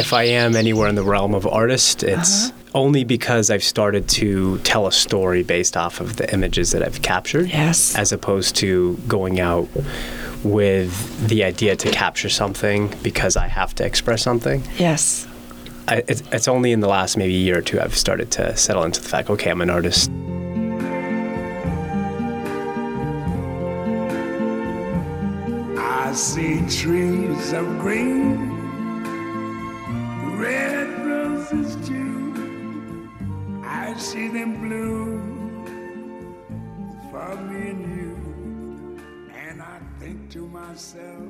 if I am anywhere in the realm of artist, it's Uh-huh. only because I've started to tell a story based off of the images that I've captured. Yes. As opposed to going out with the idea to capture something because I have to express something. Yes. I, it's, it's only in the last maybe year or two I've started to settle into the fact, okay, I'm an artist. I see trees of green, red roses too. I see them bloom for me and you, and I think to myself.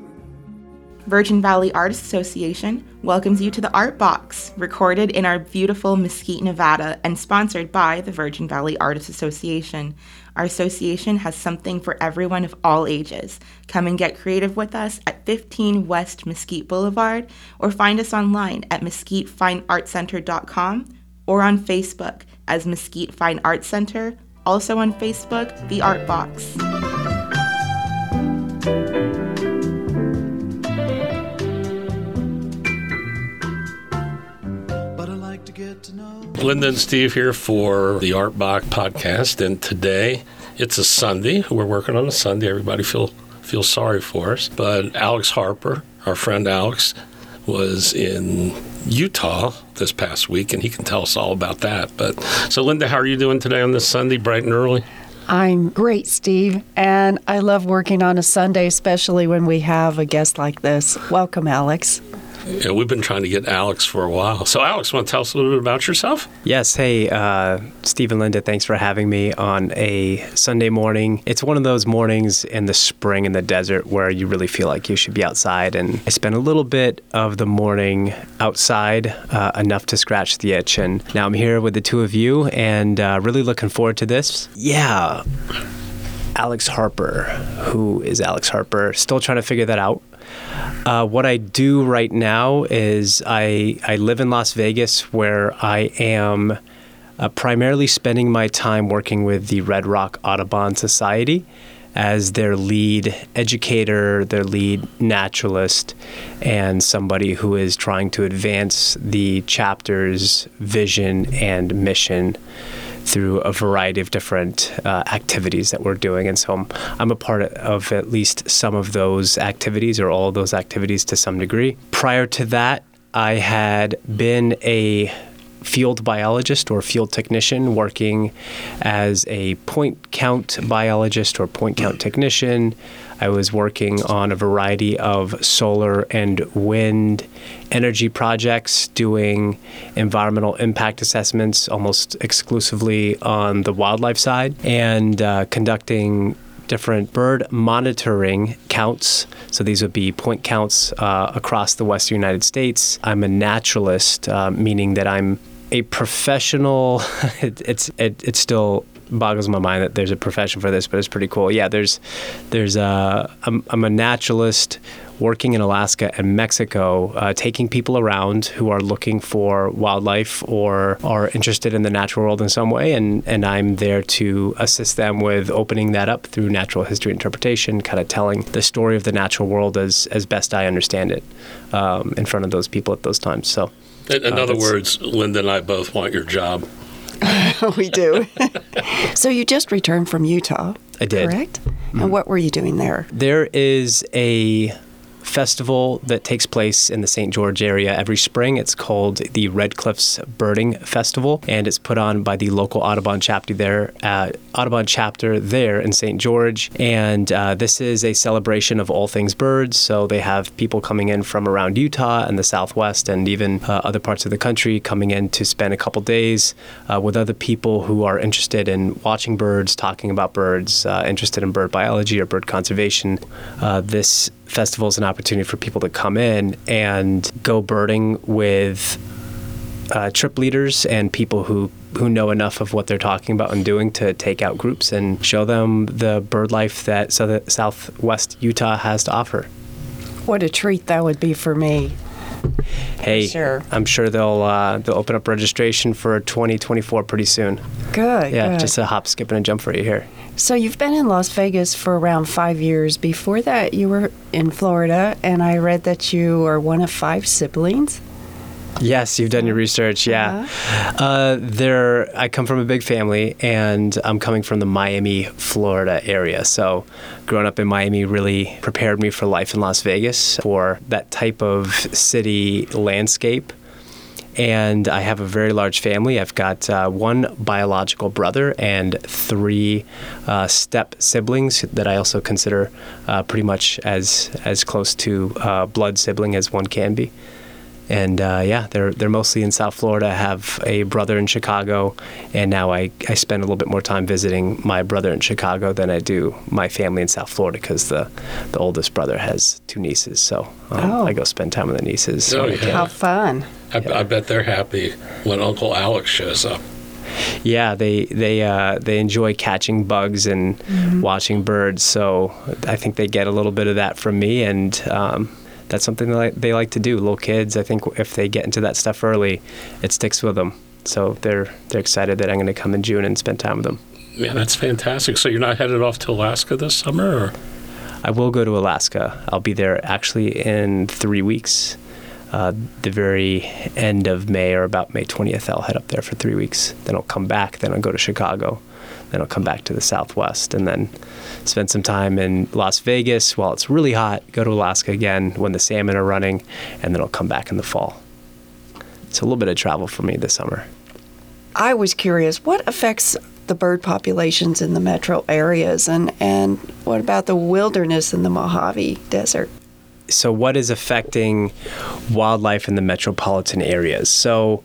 Virgin Valley Artists Association welcomes you to the Art Box, recorded in our beautiful Mesquite, Nevada, and sponsored by the Virgin Valley Artists Association. Our association has something for everyone of all ages. Come and get creative with us at 15 West Mesquite Boulevard, or find us online at mesquitefineartcenter.com or on Facebook as Mesquite Fine Arts Center, also on Facebook, The Art Box. Linda and Steve here for the Art Box podcast, and today it's a Sunday. We're working on a Sunday. Everybody feel feel sorry for us, but Alex Harper, our friend Alex, was in Utah this past week, and he can tell us all about that. But so, Linda, how are you doing today on this Sunday, bright and early? I'm great, Steve, and I love working on a Sunday, especially when we have a guest like this. Welcome, Alex. Yeah, we've been trying to get Alex for a while. So, Alex, want to tell us a little bit about yourself? Yes. Hey, uh, Steve and Linda, thanks for having me on a Sunday morning. It's one of those mornings in the spring in the desert where you really feel like you should be outside. And I spent a little bit of the morning outside, uh, enough to scratch the itch. And now I'm here with the two of you and uh, really looking forward to this. Yeah. Alex Harper. Who is Alex Harper? Still trying to figure that out. Uh, what I do right now is I, I live in Las Vegas where I am uh, primarily spending my time working with the Red Rock Audubon Society as their lead educator, their lead naturalist, and somebody who is trying to advance the chapter's vision and mission through a variety of different uh, activities that we're doing. And so I'm, I'm a part of at least some of those activities or all those activities to some degree. Prior to that, I had been a field biologist or field technician working as a point count biologist or point count technician. I was working on a variety of solar and wind energy projects, doing environmental impact assessments almost exclusively on the wildlife side, and uh, conducting different bird monitoring counts. So these would be point counts uh, across the western United States. I'm a naturalist, uh, meaning that I'm a professional. it, it's it, it still boggles my mind that there's a profession for this, but it's pretty cool. Yeah, there's there's a I'm, I'm a naturalist working in Alaska and Mexico, uh, taking people around who are looking for wildlife or are interested in the natural world in some way, and and I'm there to assist them with opening that up through natural history interpretation, kind of telling the story of the natural world as as best I understand it um, in front of those people at those times. So. In, in Uh, other words, Linda and I both want your job. we do. so you just returned from Utah. I did. Correct? And mm-hmm. what were you doing there? There is a festival that takes place in the St. George area every spring. It's called the Red Cliffs Birding Festival, and it's put on by the local Audubon chapter there, uh, Audubon chapter there in St. George. And uh, this is a celebration of all things birds. So they have people coming in from around Utah and the Southwest, and even uh, other parts of the country coming in to spend a couple days uh, with other people who are interested in watching birds, talking about birds, uh, interested in bird biology or bird conservation. This festival is an opportunity for people to come in and go birding with uh, trip leaders and people who who know enough of what they're talking about and doing to take out groups and show them the bird life that South- Southwest Utah has to offer. What a treat that would be for me. Hey, Sure. I'm sure they'll uh, they'll open up registration for 2024 pretty soon. Good. Yeah, good. just a hop, skip, and a jump for you here. So you've been in Las Vegas for around five years. Before that, you were in Florida, and I read that you are one of five siblings. Yes, you've done your research. Yeah, uh, there. I come from a big family, and I'm coming from the Miami, Florida area. So, growing up in Miami really prepared me for life in Las Vegas for that type of city landscape. And I have a very large family. I've got uh, one biological brother and three uh, step siblings that I also consider uh, pretty much as as close to uh, blood sibling as one can be and uh, yeah, they're they're mostly in South Florida. I have a brother in Chicago, and now I, I spend a little bit more time visiting my brother in Chicago than I do my family in South Florida because the the oldest brother has two nieces, so um, Oh. I go spend time with the nieces. Oh, yeah. How fun. I, I bet they're happy when Uncle Alex shows up. Yeah, they they uh, they enjoy catching bugs and watching birds. So I think they get a little bit of that from me, and um, that's something that they like to do. Little kids, I think if they get into that stuff early, it sticks with them. So they're they're excited that I'm going to come in June and spend time with them. Yeah, that's fantastic. So you're not headed off to Alaska this summer, or I will go to Alaska. I'll be there actually in three weeks. Uh, the very end of May or about May 20th, I'll head up there for three weeks. Then I'll come back. Then I'll go to Chicago. Then I'll come back to the Southwest and then spend some time in Las Vegas while it's really hot. Go to Alaska again when the salmon are running, and then I'll come back in the fall. It's a little bit of travel for me this summer. I was curious, what affects the bird populations in the metro areas, and, and what about the wilderness in the Mojave Desert? So what is affecting wildlife in the metropolitan areas so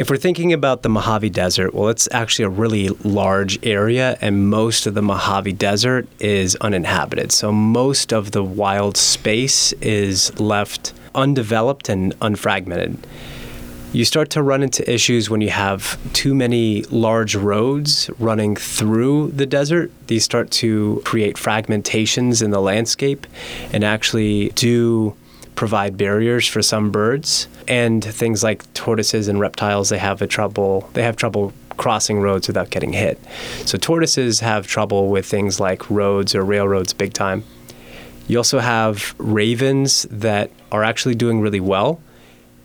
if we're thinking about the Mojave Desert, well, it's actually a really large area, and most of the Mojave Desert is uninhabited. So most of the wild space is left undeveloped and unfragmented. You start to run into issues when you have too many large roads running through the desert. These start to create fragmentations in the landscape and actually do provide barriers for some birds and things like tortoises and reptiles they have a trouble they have trouble crossing roads without getting hit. So tortoises have trouble with things like roads or railroads big time. You also have ravens that are actually doing really well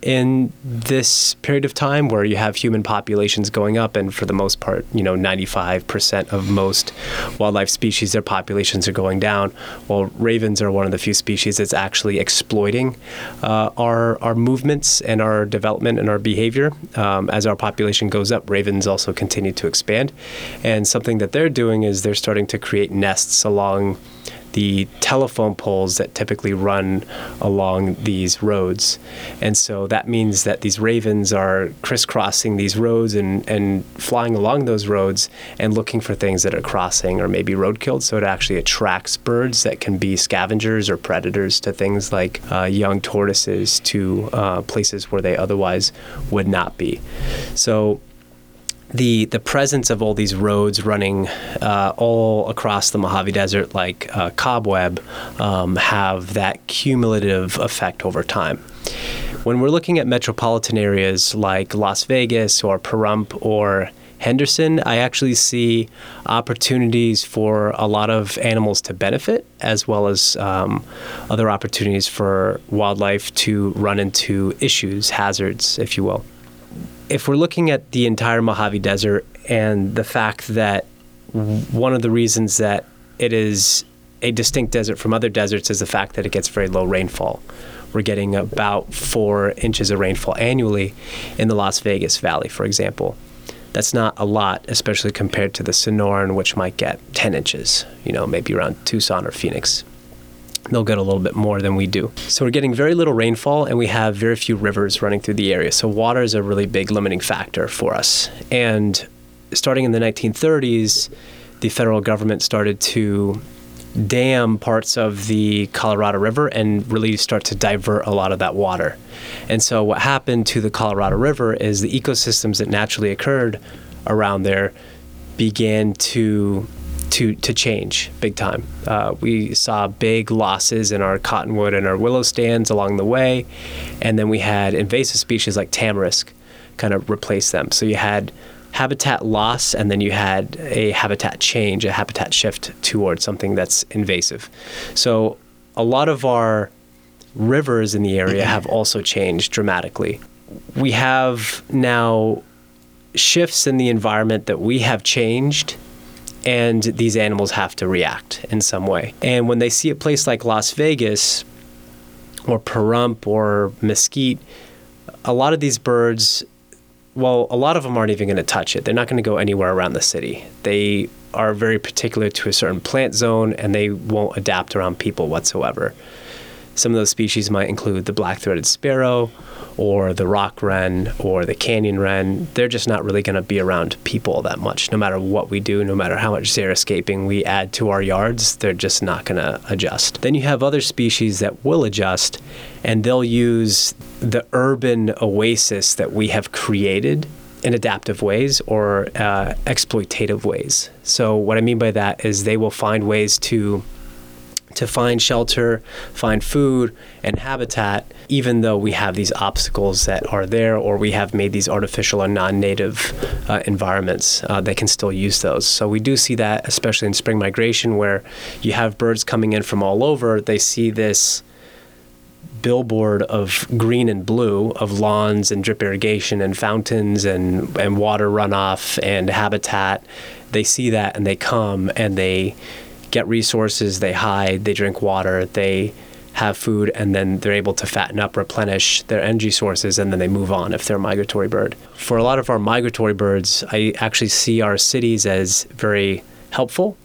in this period of time where you have human populations going up and for the most part you know 95% of most wildlife species their populations are going down. Well ravens are one of the few species that's actually exploiting uh, our our movements and our development and our behavior. Um, as our population goes up ravens also continue to expand. And something that they're doing is they're starting to create nests along the telephone poles that typically run along these roads. And so that means that these ravens are crisscrossing these roads and, and flying along those roads and looking for things that are crossing or maybe roadkill. So it actually attracts birds that can be scavengers or predators to things like uh, young tortoises to uh, places where they otherwise would not be. So the the presence of all these roads running uh, all across the Mojave Desert, like uh, cobweb, um, have that cumulative effect over time. When we're looking at metropolitan areas like Las Vegas or Pahrump or Henderson, I actually see opportunities for a lot of animals to benefit, as well as um, other opportunities for wildlife to run into issues, hazards, if you will if we're looking at the entire Mojave Desert and the fact that one of the reasons that it is a distinct desert from other deserts is the fact that it gets very low rainfall. We're getting about four inches of rainfall annually in the Las Vegas Valley, for example. That's not a lot, especially compared to the Sonoran, which might get 10 inches, you know, maybe around Tucson or Phoenix they'll get a little bit more than we do. So we're getting very little rainfall and we have very few rivers running through the area. So water is a really big limiting factor for us. And starting in the 1930s, the federal government started to dam parts of the Colorado River and really start to divert a lot of that water. And so what happened to the Colorado River is the ecosystems that naturally occurred around there began to to to change big time. Uh, we saw big losses in our cottonwood and our willow stands along the way, and then we had invasive species like tamarisk kind of replace them. So you had habitat loss, and then you had a habitat change, a habitat shift towards something that's invasive. So a lot of our rivers in the area have also changed dramatically. we have now shifts in the environment that we have changed and these animals have to react in some way. And when they see a place like Las Vegas or Pahrump or Mesquite, a lot of these birds, well, a lot of them aren't even going to touch it. They're not going to go anywhere around the city. They are very particular to a certain plant zone and they won't adapt around people whatsoever. Some of those species might include the black throated sparrow or the rock wren or the canyon wren. They're just not really going to be around people that much. No matter what we do, no matter how much xeriscaping we add to our yards, they're just not going to adjust. Then you have other species that will adjust and they'll use the urban oasis that we have created in adaptive ways or uh, exploitative ways. So, what I mean by that is they will find ways to to find shelter, find food, and habitat, even though we have these obstacles that are there or we have made these artificial or non native uh, environments, uh, they can still use those. So we do see that, especially in spring migration, where you have birds coming in from all over, they see this billboard of green and blue of lawns and drip irrigation and fountains and, and water runoff and habitat. They see that and they come and they get resources, they hide, they drink water, they have food, and then they're able to fatten up, replenish their energy sources, and then they move on if they're a migratory bird. For a lot of our migratory birds, I actually see our cities as very helpful.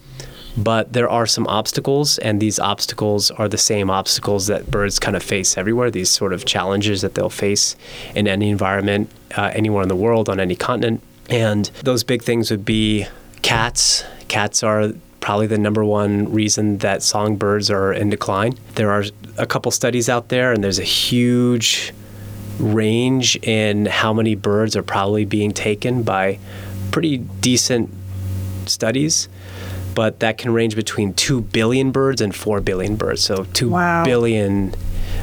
But there are some obstacles, and these obstacles are the same obstacles that birds kind of face everywhere. These sort of challenges that they'll face in any environment, uh, anywhere in the world, on any continent. And those big things would be cats. Cats are probably the number one reason that songbirds are in decline. There are a couple studies out there, and there's a huge range in how many birds are probably being taken by pretty decent studies. But that can range between 2 billion birds and 4 billion birds. So two Wow. billion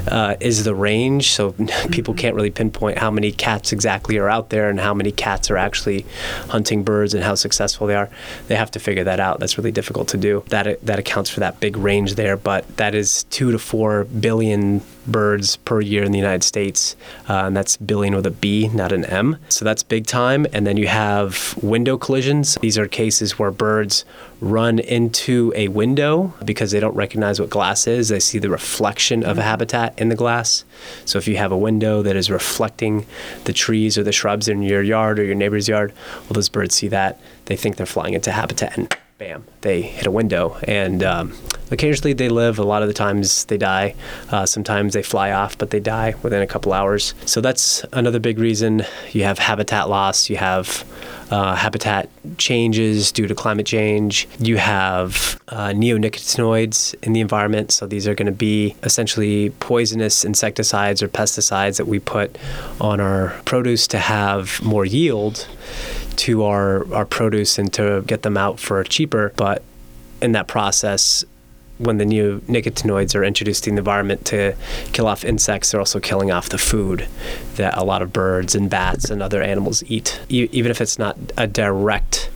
uh, is the range. So people can't really pinpoint how many cats exactly are out there and how many cats are actually hunting birds and how successful they are. They have to figure that out. That's really difficult to do. That that accounts for that big range there. But that is two to four billion birds per year in the United States, uh, and that's billion with a B, not an M. So that's big time. And then you have window collisions. These are cases where birds run into a window because they don't recognize what glass is. They see the reflection of a habitat in the glass. So if you have a window that is reflecting the trees or the shrubs in your yard or your neighbor's yard, well, those birds see that. They think they're flying into habitat and bam, they hit a window. And um, occasionally they live. A lot of the times they die. Uh, sometimes they fly off, but they die within a couple hours. So that's another big reason. You have habitat loss. You have uh, habitat changes due to climate change. You have uh, neonicotinoids in the environment. So these are going to be essentially poisonous insecticides or pesticides that we put on our produce to have more yield to our, our produce and to get them out for cheaper. But in that process, when the neonicotinoids are introduced in the environment to kill off insects, they're also killing off the food that a lot of birds and bats and other animals eat. E- even if it's not a direct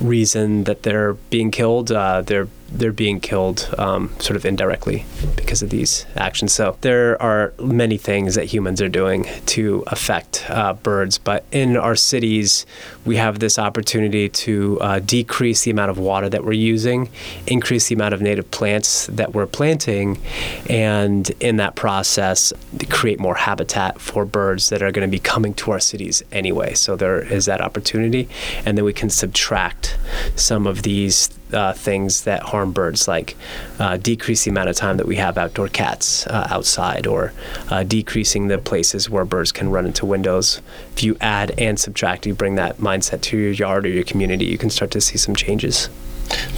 reason that they're being killed, uh, they're they're being killed um, sort of indirectly because of these actions. So there are many things that humans are doing to affect uh, birds, but in our cities, we have this opportunity to uh, decrease the amount of water that we're using, increase the amount of native plants that we're planting, and in that process, create more habitat for birds that are going to be coming to our cities anyway. So there is that opportunity, and then we can subtract some of these uh, things that harm birds, like uh, decrease the amount of time that we have outdoor cats uh, outside, or uh, decreasing the places where birds can run into windows. If you add and subtract, you bring that mindset to your yard or your community, you can start to see some changes.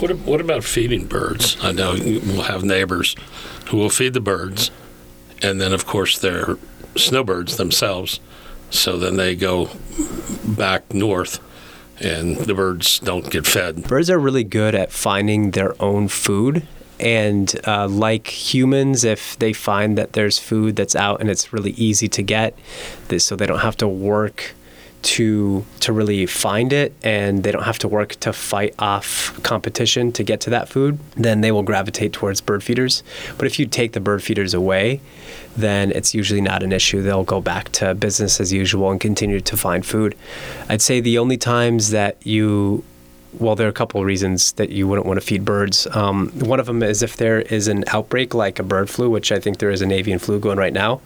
What, what about feeding birds? I know we'll have neighbors who will feed the birds, and then, of course, they're snowbirds themselves. So then they go back north, and the birds don't get fed. Birds are really good at finding their own food. And uh, like humans, if they find that there's food that's out and it's really easy to get, so they don't have to work to to really find it and they don't have to work to fight off competition to get to that food, then they will gravitate towards bird feeders. But if you take the bird feeders away, then it's usually not an issue. They'll go back to business as usual and continue to find food. I'd say the only times that you well, there are a couple of reasons that you wouldn't want to feed birds. Um, one of them is if there is an outbreak like a bird flu, which I think there is an avian flu going right now.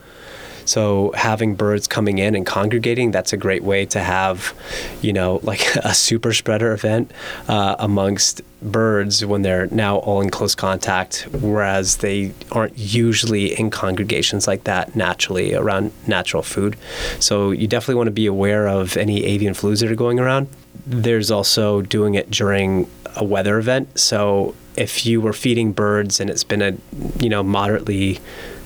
So having birds coming in and congregating, that's a great way to have, you know, like a super spreader event uh, amongst birds when they're now all in close contact, whereas they aren't usually in congregations like that naturally around natural food. So you definitely want to be aware of any avian flus that are going around. There's also doing it during a weather event. So if you were feeding birds and it's been a, you know, moderately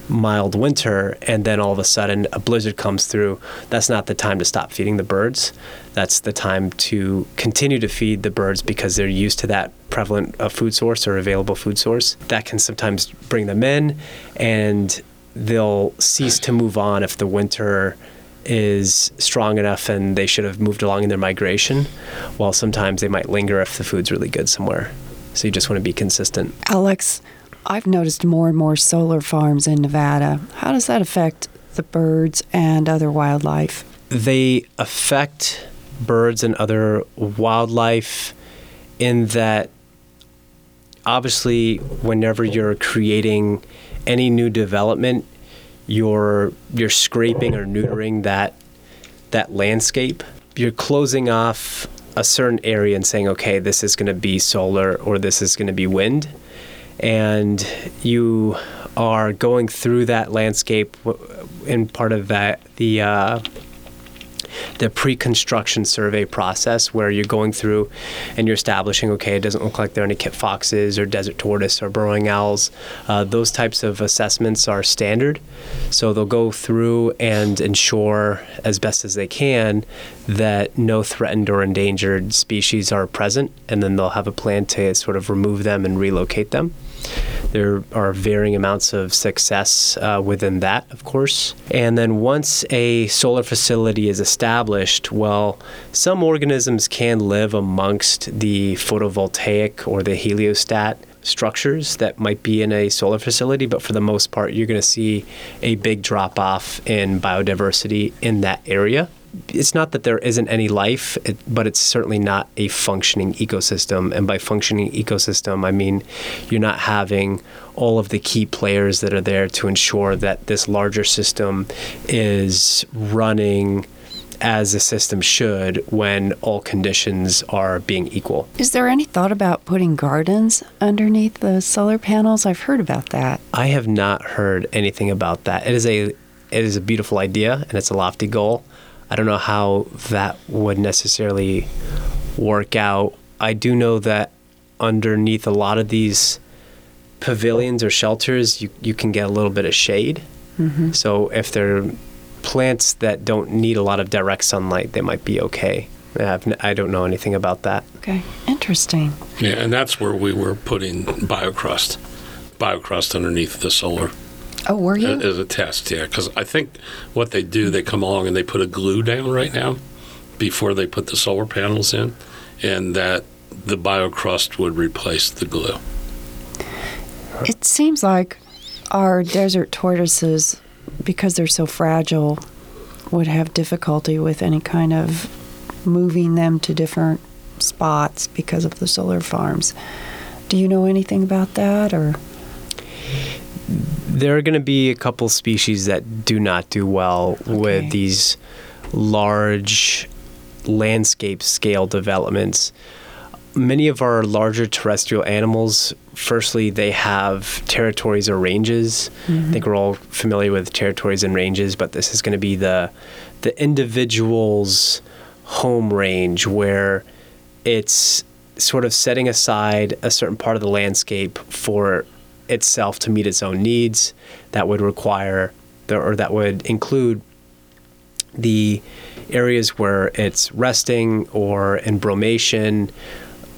mild winter and then all of a sudden a blizzard comes through, that's not the time to stop feeding the birds. That's the time to continue to feed the birds because they're used to that prevalent uh, food source or available food source. That can sometimes bring them in and they'll cease to move on if the winter is strong enough and they should have moved along in their migration, while sometimes they might linger if the food's really good somewhere. So you just want to be consistent. Alex, I've noticed more and more solar farms in Nevada. How does that affect the birds and other wildlife? They affect birds and other wildlife in that obviously whenever you're creating any new development you're you're scraping or neutering that that landscape you're closing off a certain area and saying okay this is going to be solar or this is going to be wind and you are going through that landscape in part of that the uh, the pre-construction survey process where you're going through and you're establishing okay it doesn't look like there are any kit foxes or desert tortoise or burrowing owls. Uh, those types of assessments are standard. So they'll go through and ensure as best as they can that no threatened or endangered species are present and then they'll have a plan to sort of remove them and relocate them there are varying amounts of success uh, within that, of course. And then once a solar facility is established, well, some organisms can live amongst the photovoltaic or the heliostat structures that might be in a solar facility, but for the most part, you're going to see a big drop off in biodiversity in that area it's not that there isn't any life, it, but it's certainly not a functioning ecosystem. And by functioning ecosystem, I mean you're not having all of the key players that are there to ensure that this larger system is running as a system should when all conditions are being equal. Is there any thought about putting gardens underneath the solar panels? I've heard about that. I have not heard anything about that. It is a it is a beautiful idea and it's a lofty goal. I don't know how that would necessarily work out. I do know that underneath a lot of these pavilions or shelters, you, you can get a little bit of shade. Mm-hmm. So if they're plants that don't need a lot of direct sunlight, they might be okay. I've, I don't know anything about that. Okay, interesting. Yeah, and that's where we were putting biocrust, biocrust underneath the solar. Oh, were you? As a test, yeah. Because I think what they do, they come along and they put a glue down right now before they put the solar panels in, and that the biocrust would replace the glue. It seems like our desert tortoises, because they're so fragile, would have difficulty with any kind of moving them to different spots because of the solar farms. Do you know anything about that or? There are going to be a couple species that do not do well okay. with these large landscape scale developments. Many of our larger terrestrial animals, firstly, they have territories or ranges. Mm-hmm. I think we're all familiar with territories and ranges, but this is going to be the the individual's home range where it's sort of setting aside a certain part of the landscape for itself to meet its own needs. That would require, the, or that would include the areas where it's resting or in brumation,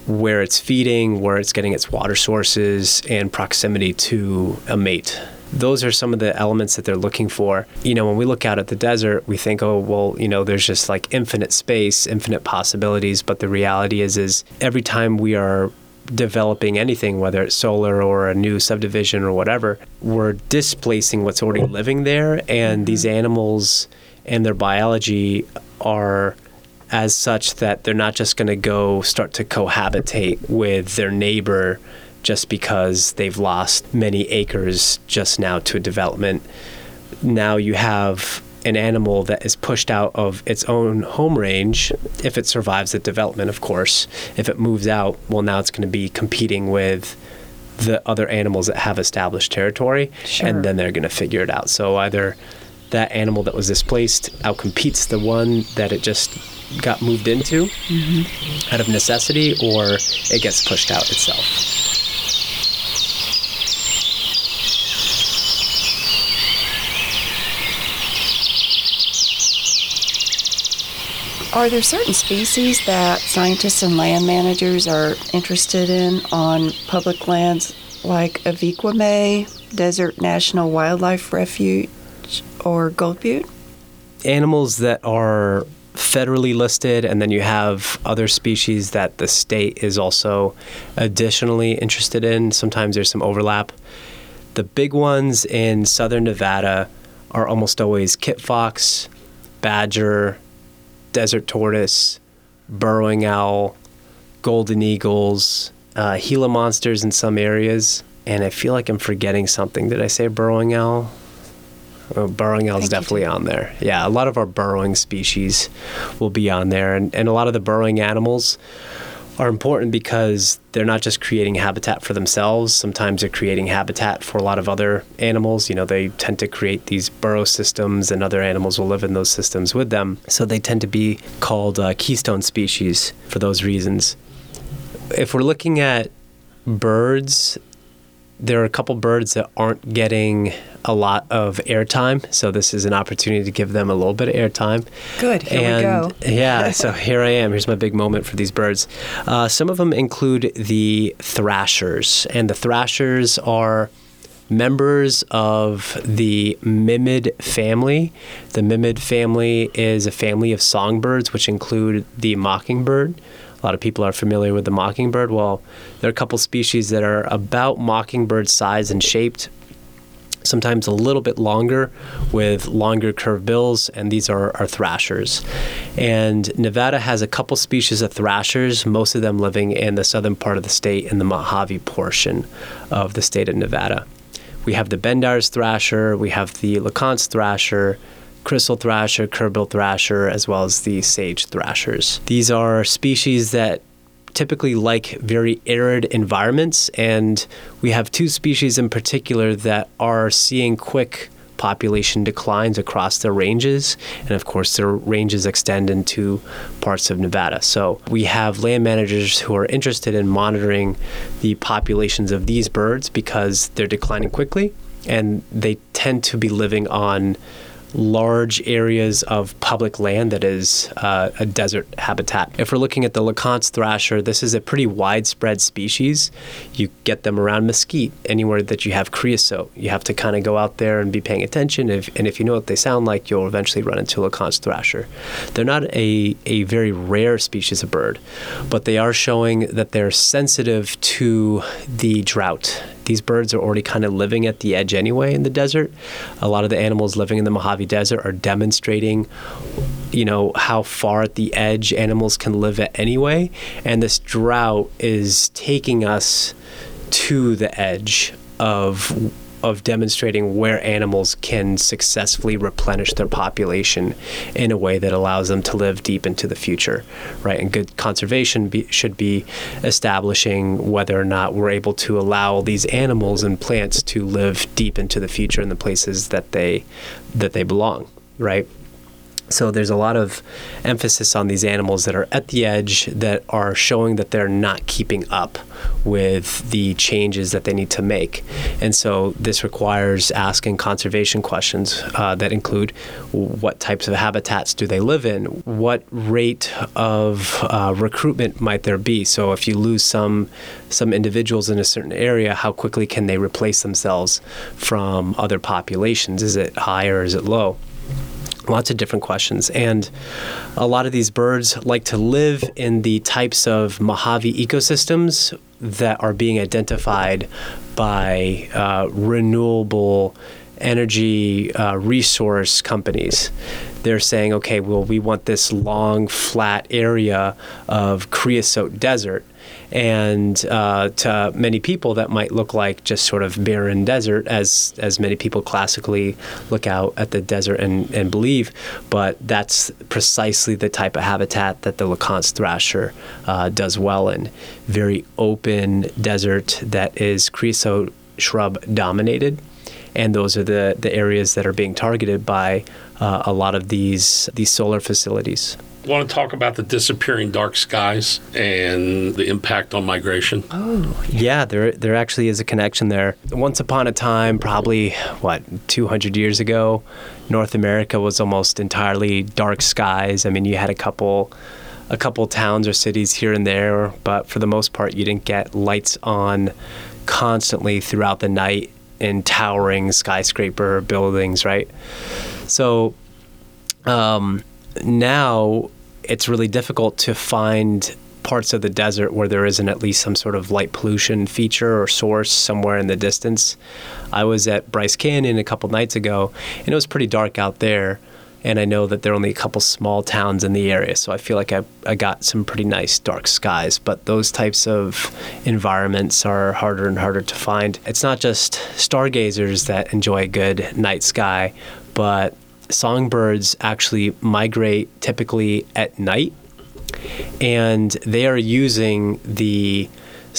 where it's feeding, where it's getting its water sources, and proximity to a mate. those are some of the elements that they're looking for. You know, when we look out at the desert, we think, oh, well, you know, there's just like infinite space, infinite possibilities. But the reality is, is every time we are developing anything, whether it's solar or a new subdivision or whatever, we're displacing what's already living there. And mm-hmm. these animals and their biology are as such that they're not just going to go start to cohabitate with their neighbor just because they've lost many acres just now to a development. Now you have an animal that is pushed out of its own home range, if it survives the development, of course. If it moves out, well, now it's going to be competing with the other animals that have established territory, Sure. and then they're going to figure it out. So either that animal that was displaced outcompetes the one that it just got moved into mm-hmm. out of necessity, or it gets pushed out itself. Are there certain species that scientists and land managers are interested in on public lands like Avi Kwa Ame, Desert National Wildlife Refuge, or Gold Butte? animals that are federally listed, and then you have other species that the state is also additionally interested in. Sometimes there's some overlap. The big ones in southern Nevada are almost always kit fox, badger, desert tortoise, burrowing owl, golden eagles, uh, Gila monsters in some areas. And I feel like I'm forgetting something. Did I say burrowing owl? Oh, burrowing owl is definitely on there. Yeah, a lot of our burrowing species will be on there. And, and a lot of the burrowing animals are important because they're not just creating habitat for themselves. Sometimes they're creating habitat for a lot of other animals. You know, they tend to create these burrow systems, and other animals will live in those systems with them. So they tend to be called uh, keystone species for those reasons. If we're looking at birds, there are a couple birds that aren't getting a lot of airtime, so this is an opportunity to give them a little bit of airtime. Good, here we go. yeah, so here I am. Here's my big moment for these birds. Uh, some of them include the thrashers, and the thrashers are members of the mimid family. The mimid family is a family of songbirds, which include the mockingbird. A lot of people are familiar with the mockingbird. Well, there are a couple species that are about mockingbird size and shaped, sometimes a little bit longer with longer curved bills, and these are, are thrashers. And Nevada has a couple species of thrashers, most of them living in the southern part of the state in the Mojave portion of the state of Nevada. We have the Bendire's thrasher, we have the LeConte's thrasher, Crissal thrasher, curve-bill thrasher, as well as the sage thrashers. These are species that typically like very arid environments, and we have two species in particular that are seeing quick population declines across their ranges, and of course, their ranges extend into parts of Nevada. So we have land managers who are interested in monitoring the populations of these birds because they're declining quickly, and they tend to be living on large areas of public land that is uh, a desert habitat. If we're looking at the LeConte's thrasher, this is a pretty widespread species. You get them around mesquite, anywhere that you have creosote. You have to kind of go out there and be paying attention. If, and if you know what they sound like, you'll eventually run into a LeConte's thrasher. They're not a, a very rare species of bird, but they are showing that they're sensitive to the drought these birds are already kind of living at the edge anyway in the desert. A lot of the animals living in the Mojave Desert are demonstrating, you know, how far at the edge animals can live at anyway. And this drought is taking us to the edge of of demonstrating where animals can successfully replenish their population in a way that allows them to live deep into the future, right? And good conservation be, should be establishing whether or not we're able to allow these animals and plants to live deep into the future in the places that they that they belong, right? So there's a lot of emphasis on these animals that are at the edge that are showing that they're not keeping up with the changes that they need to make. And so this requires asking conservation questions uh, that include what types of habitats do they live in? What rate of uh, recruitment might there be? So if you lose some some individuals in a certain area, how quickly can they replace themselves from other populations? Is it high or is it low? Lots of different questions. And a lot of these birds like to live in the types of Mojave ecosystems that are being identified by uh, renewable energy uh, resource companies. They're saying, okay, well, we want this long, flat area of creosote desert. And uh, to many people that might look like just sort of barren desert as as many people classically look out at the desert and, and believe. But that's precisely the type of habitat that the LeConte's thrasher uh, does well in. Very open desert that is creosote shrub dominated and those are the, the areas that are being targeted by uh, a lot of these these solar facilities I want to talk about the disappearing dark skies and the impact on migration? Oh, yeah, there there actually is a connection there. Once upon a time, probably what 200 years ago, North America was almost entirely dark skies. I mean, you had a couple a couple towns or cities here and there, but for the most part, you didn't get lights on constantly throughout the night in towering skyscraper buildings, right? So um, now it's really difficult to find parts of the desert where there isn't at least some sort of light pollution feature or source somewhere in the distance. I was at Bryce Canyon a couple nights ago, and it was pretty dark out there. And I know that there are only a couple small towns in the area, so I feel like I, I got some pretty nice dark skies. But those types of environments are harder and harder to find. It's not just stargazers that enjoy a good night sky, but songbirds actually migrate typically at night, and they are using the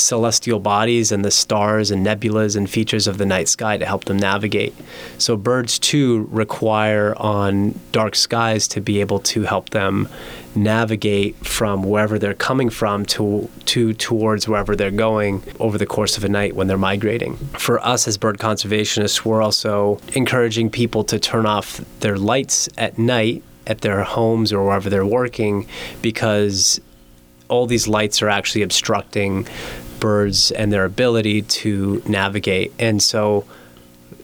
celestial bodies and the stars and nebulas and features of the night sky to help them navigate. So birds too require on dark skies to be able to help them navigate from wherever they're coming from to to towards wherever they're going over the course of a night when they're migrating. For us as bird conservationists, we're also encouraging people to turn off their lights at night at their homes or wherever they're working because all these lights are actually obstructing birds and their ability to navigate. And so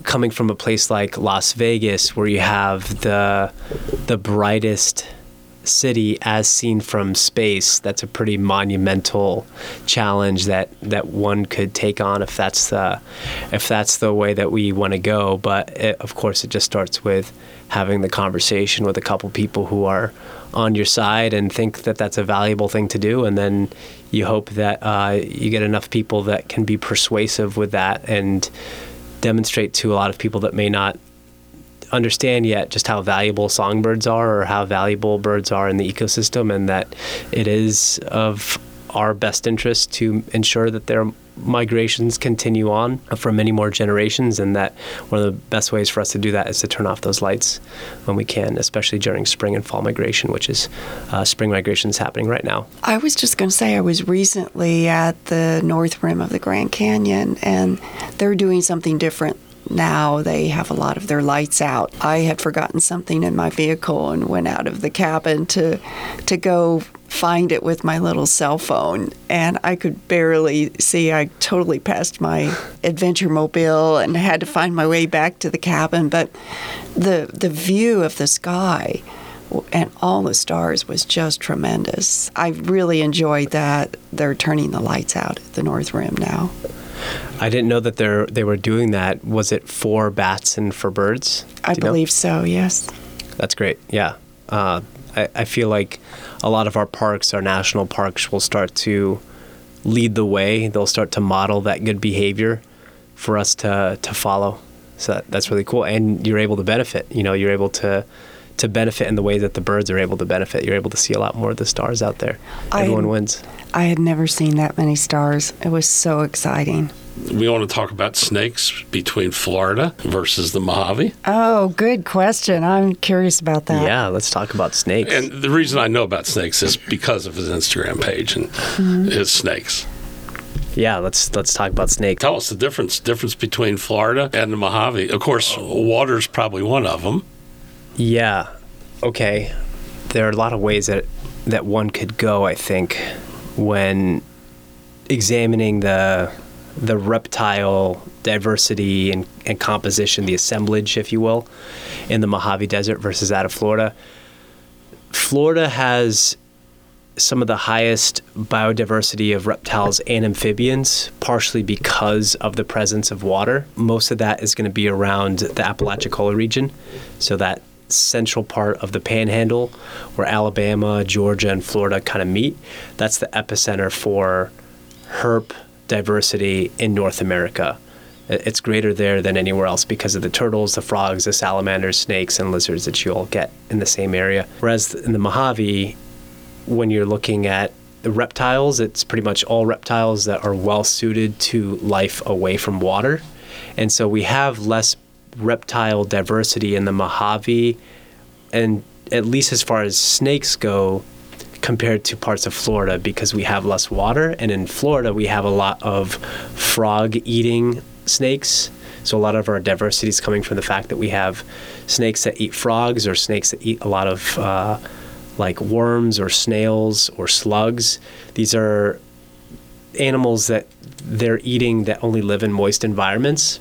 coming from a place like Las Vegas where you have the the brightest city as seen from space, that's a pretty monumental challenge that, that one could take on if that's the if that's the way that we want to go. But it, of course, it just starts with having the conversation with a couple people who are on your side and think that that's a valuable thing to do, and then you hope that uh, you get enough people that can be persuasive with that and demonstrate to a lot of people that may not understand yet just how valuable songbirds are or how valuable birds are in the ecosystem and that it is of our best interest to ensure that their migrations continue on for many more generations and that one of the best ways for us to do that is to turn off those lights when we can especially during spring and fall migration which is uh, spring migration is happening right now. I was just going to say i was recently at the north rim of the grand canyon and they're doing something different now they have a lot of their lights out. I had forgotten something in my vehicle and went out of the cabin to to go find it with my little cell phone and I could barely see. I totally passed my adventure mobile and had to find my way back to the cabin, but the the view of the sky and all the stars was just tremendous. I really enjoyed that. They're turning the lights out at the North Rim now. I didn't know that they they were doing that. Was it for bats and for birds? I believe know? so. Yes. That's great. Yeah. Uh, I, I feel like a lot of our parks, our national parks, will start to lead the way. They'll start to model that good behavior for us to to follow. So that, that's really cool, and you're able to benefit. You know, you're able to to benefit in the way that the birds are able to benefit. You're able to see a lot more of the stars out there. Everyone I wins. I had never seen that many stars. It was so exciting. we want to talk about snakes between Florida versus the Mojave. Oh, good question. I'm curious about that. Yeah, let's talk about snakes. And the reason I know about snakes is because of his Instagram page and mm-hmm. his snakes. yeah, let's let's talk about snakes. Tell us the difference difference between Florida and the Mojave. Of course, water's probably one of them. Yeah. Okay. There are a lot of ways that that one could go, I think, when examining the the reptile diversity and, and composition, the assemblage, if you will, in the Mojave Desert versus that of Florida. Florida has some of the highest biodiversity of reptiles and amphibians, partially because of the presence of water. Most of that is going to be around the Apalachicola region, so that central part of the panhandle where Alabama, Georgia, and Florida kind of meet. That's the epicenter for herp diversity in North America. It's greater there than anywhere else because of the turtles, the frogs, the salamanders, snakes, and lizards that you all get in the same area. Whereas in the Mojave, when you're looking at the reptiles, it's pretty much all reptiles that are well suited to life away from water. And so we have less reptile diversity in the Mojave, and at least as far as snakes go, compared to parts of Florida because we have less water. And in Florida, we have a lot of frog eating snakes. So a lot of our diversity is coming from the fact that we have snakes that eat frogs or snakes that eat a lot of uh, like worms or snails or slugs. These are animals that they're eating that only live in moist environments.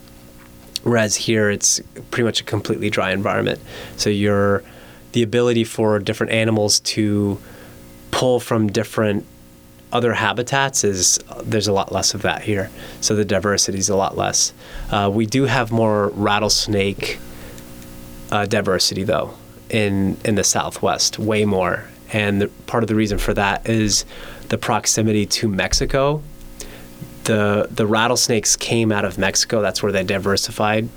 Whereas here it's pretty much a completely dry environment. So you're the ability for different animals to pull from different other habitats is there's a lot less of that here. So the diversity is a lot less. Uh, we do have more rattlesnake uh, diversity though in in the Southwest, way more. And the, part of the reason for that is the proximity to Mexico. The the rattlesnakes came out of Mexico. That's where they diversified.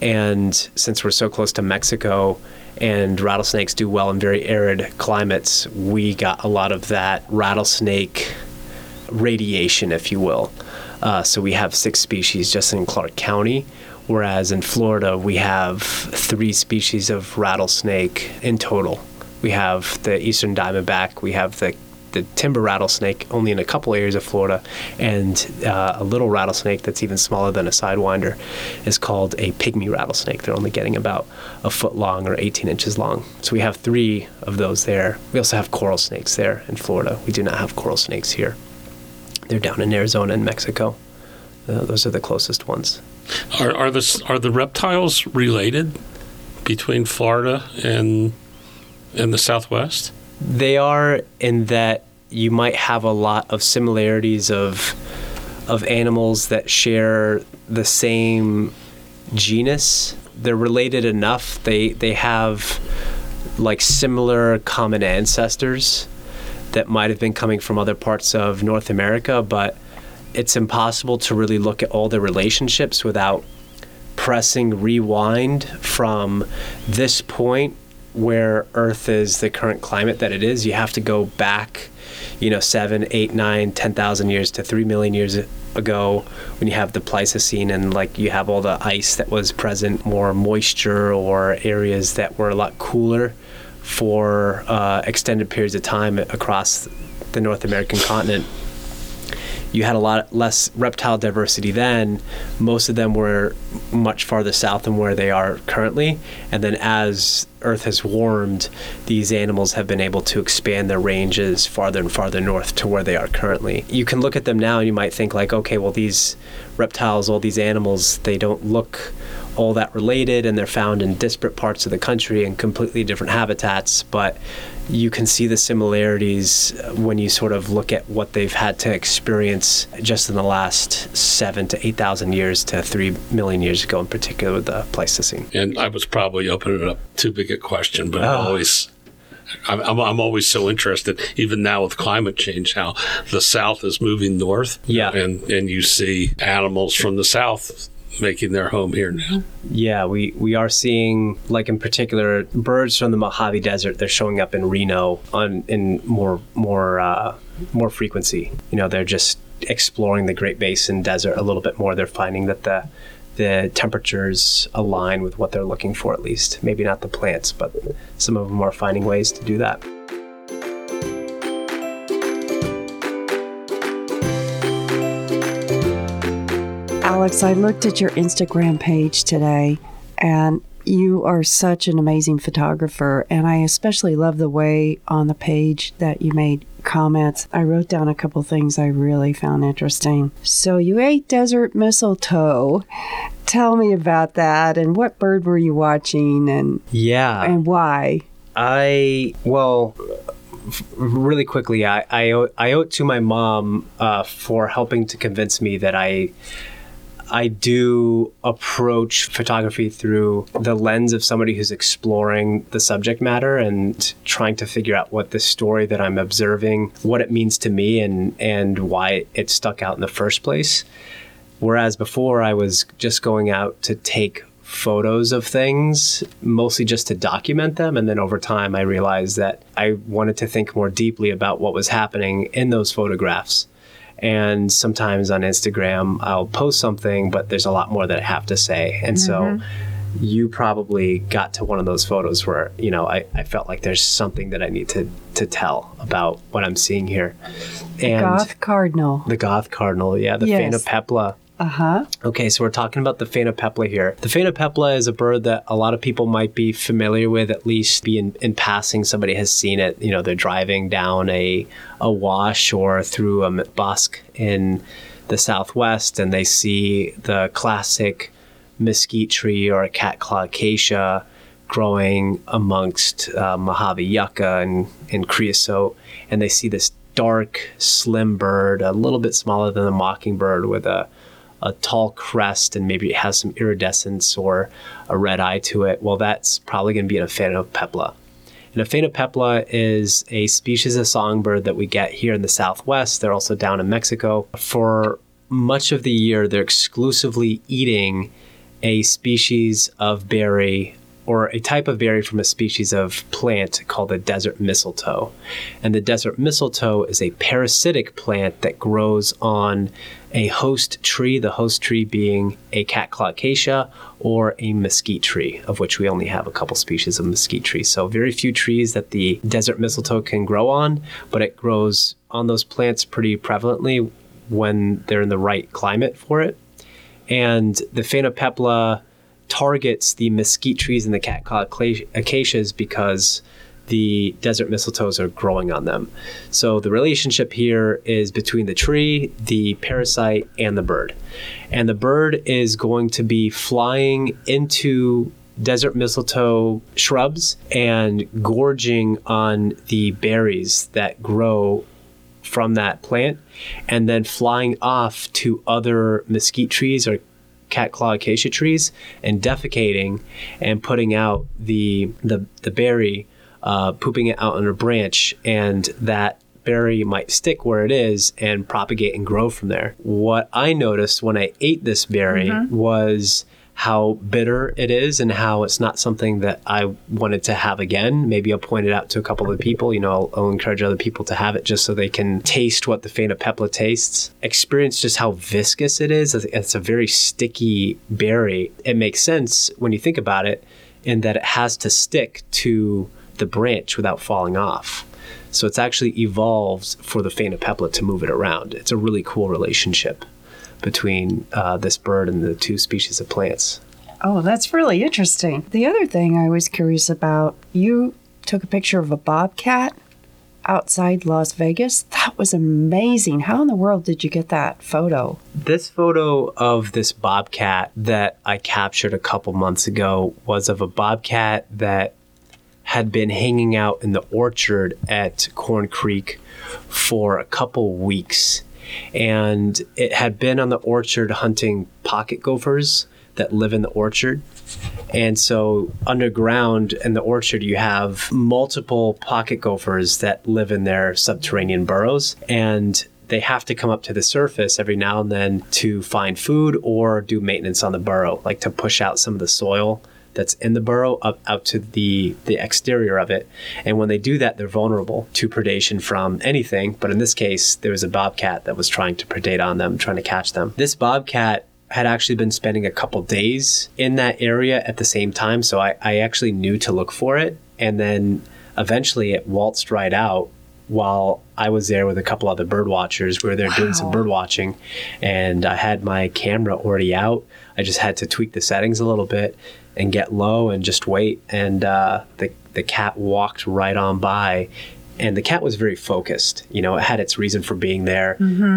And since we're so close to Mexico, and rattlesnakes do well in very arid climates, we got a lot of that rattlesnake radiation, if you will. Uh, so we have six species just in Clark County, whereas in Florida we have three species of rattlesnake in total. We have the eastern diamondback, we have the the timber rattlesnake only in a couple areas of Florida, and uh, a little rattlesnake that's even smaller than a sidewinder is called a pygmy rattlesnake. They're only getting about a foot long or 18 inches long. So we have three of those there. We also have coral snakes there in Florida. We do not have coral snakes here. They're down in Arizona and Mexico. Uh, those are the closest ones. Are are the are the reptiles related between Florida and and the Southwest? They are in that you might have a lot of similarities of of animals that share the same genus. They're related enough. They they have like similar common ancestors that might have been coming from other parts of North America, but it's impossible to really look at all the relationships without pressing rewind from this point where Earth is the current climate that it is. You have to go back, you know, seven, eight, nine, ten thousand years to three million years ago when you have the Pleistocene and like you have all the ice that was present, more moisture or areas that were a lot cooler for uh, extended periods of time across the North American continent you had a lot less reptile diversity then. Most of them were much farther south than where they are currently. And then as Earth has warmed, these animals have been able to expand their ranges farther and farther north to where they are currently. You can look at them now and you might think like, okay, well these reptiles, all these animals, they don't look all that related and they're found in disparate parts of the country in completely different habitats, but you can see the similarities uh, when you sort of look at what they've had to experience just in the last seven to eight thousand years to three million years ago, in particular with the Pleistocene. And I was probably opening up too big a question, but Oh. always. I'm, I'm, I'm always so interested, even now with climate change, how the South is moving north. Yeah. And, and you see animals from the South making their home here now. Yeah, we, we are seeing, like in particular, birds from the Mojave Desert. They're showing up in Reno on in more more uh, more frequency. You know, they're just exploring the Great Basin desert a little bit more. They're finding that the the temperatures align with what they're looking for at least. Maybe not the plants, but some of them are finding ways to do that. Alex, I looked at your Instagram page today and you are such an amazing photographer, and I especially love the way on the page that you made comments. I wrote down a couple things I really found interesting. So, you ate desert mistletoe. Tell me about that, and what bird were you watching, and Yeah. and why? I well, really quickly, I I owe, I owe it to my mom uh, for helping to convince me that I I do approach photography through the lens of somebody who's exploring the subject matter and trying to figure out what the story that I'm observing, what it means to me, and and why it stuck out in the first place. Whereas before, I was just going out to take photos of things, mostly just to document them. And then over time, I realized that I wanted to think more deeply about what was happening in those photographs. And sometimes on Instagram, I'll post something, but there's a lot more that I have to say. And so you probably got to one of those photos where, you know, I, I felt like there's something that I need to, to tell about what I'm seeing here. And Goth cardinal. the goth cardinal, yeah, the Yes. Phainopepla. Uh huh. Okay, so we're talking about the Phainopepla here. The Phainopepla is a bird that a lot of people might be familiar with, at least be in, in passing. Somebody has seen it. You know, they're driving down a, a wash or through a bosque in the southwest and they see the classic mesquite tree or a catclaw acacia growing amongst uh, Mojave yucca and, and creosote. And they see this dark, slim bird, a little bit smaller than a mockingbird with a a tall crest and maybe it has some iridescence or a red eye to it, well, that's probably going to be a Phainopepla. And a Phainopepla is a species of songbird that we get here in the Southwest. They're also down in Mexico. For much of the year, they're exclusively eating a species of berry or a type of berry from a species of plant called the desert mistletoe. And the desert mistletoe is a parasitic plant that grows on a host tree, the host tree being a catclaw acacia or a mesquite tree, of which we only have a couple species of mesquite trees. So, very few trees that the desert mistletoe can grow on, but it grows on those plants pretty prevalently when they're in the right climate for it. And the Phainopepla targets the mesquite trees and the catclaw acacia- acacias because the desert mistletoes are growing on them. So the relationship here is between the tree, the parasite, and the bird. And the bird is going to be flying into desert mistletoe shrubs and gorging on the berries that grow from that plant and then flying off to other mesquite trees or catclaw acacia trees and defecating and putting out the the, the berry uh, pooping it out on a branch and that berry might stick where it is and propagate and grow from there what i noticed when i ate this berry was how bitter it is and how it's not something that I wanted to have again. Maybe I'll point it out to a couple of people. You know, I'll, I'll encourage other people to have it just so they can taste what the Phainopepla tastes. Experience just how viscous it is. It's a very sticky berry. It makes sense when you think about it in that it has to stick to the branch without falling off. So it's actually evolved for the Phainopepla to move it around. It's a really cool relationship between uh, this bird and the two species of plants. Oh, that's really interesting. The other thing I was curious about, you took a picture of a bobcat outside Las Vegas. That was amazing. How in the world did you get that photo? This photo of this bobcat that I captured a couple months ago was of a bobcat that had been hanging out in the orchard at Corn Creek for a couple weeks. And it had been on the orchard hunting pocket gophers that live in the orchard. And so underground in the orchard, you have multiple pocket gophers that live in their subterranean burrows. And they have to come up to the surface every now and then to find food or do maintenance on the burrow, like to push out some of the soil that's in the burrow up out to the the exterior of it. And when they do that, they're vulnerable to predation from anything. But in this case, there was a bobcat that was trying to predate on them, trying to catch them. This bobcat had actually been spending a couple days in that area at the same time, so I, I actually knew to look for it. And then eventually it waltzed right out while I was there with a couple other bird watchers. We were there doing some bird watching, and I had my camera already out. I just had to tweak the settings a little bit and get low and just wait. And uh, the the cat walked right on by. And the cat was very focused. You know, it had its reason for being there.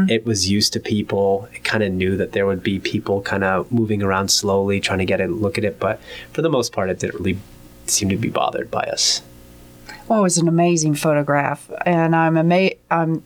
It was used to people. It kind of knew that there would be people kind of moving around slowly, trying to get a look at it. But for the most part, it didn't really seem to be bothered by us. Well, it was an amazing photograph, and I'm ama- I'm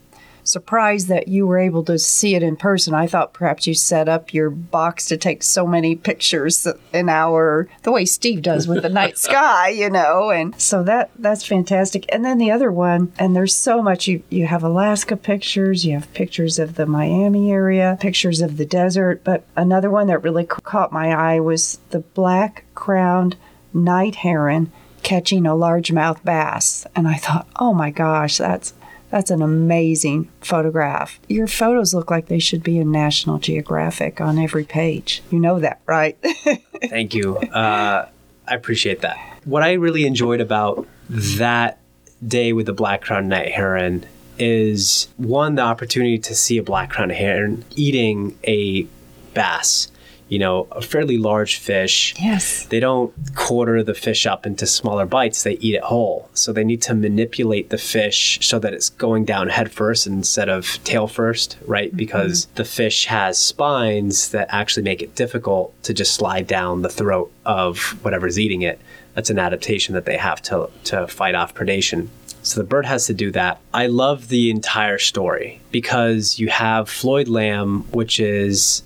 surprised that you were able to see it in person. I thought perhaps you set up your box to take so many pictures an hour, the way Steve does with the night sky, you know. And so that that's fantastic. And then the other one, and there's so much. You you have Alaska pictures, you have pictures of the Miami area, pictures of the desert, but another one that really caught my eye was the black crowned night heron catching a largemouth bass and i thought oh my gosh that's that's an amazing photograph your photos look like they should be in national geographic on every page you know that right Thank you. Uh, I appreciate that. What I really enjoyed about that day with the black crowned night heron is one, the opportunity to see a black crowned heron eating a bass, you know, a fairly large fish. yes They don't quarter the fish up into smaller bites, they eat it whole. So they need to manipulate the fish so that it's going down head first instead of tail first, right? Mm-hmm. Because the fish has spines that actually make it difficult to just slide down the throat of whatever's eating it. That's an adaptation that they have to, to fight off predation. So the bird has to do that. I love the entire story because you have Floyd Lamb, which is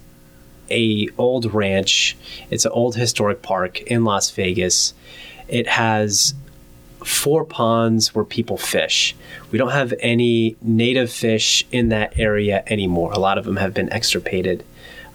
a old ranch. It's an old historic park in Las Vegas. It has four ponds where people fish. We don't have any native fish in that area anymore. A lot of them have been extirpated.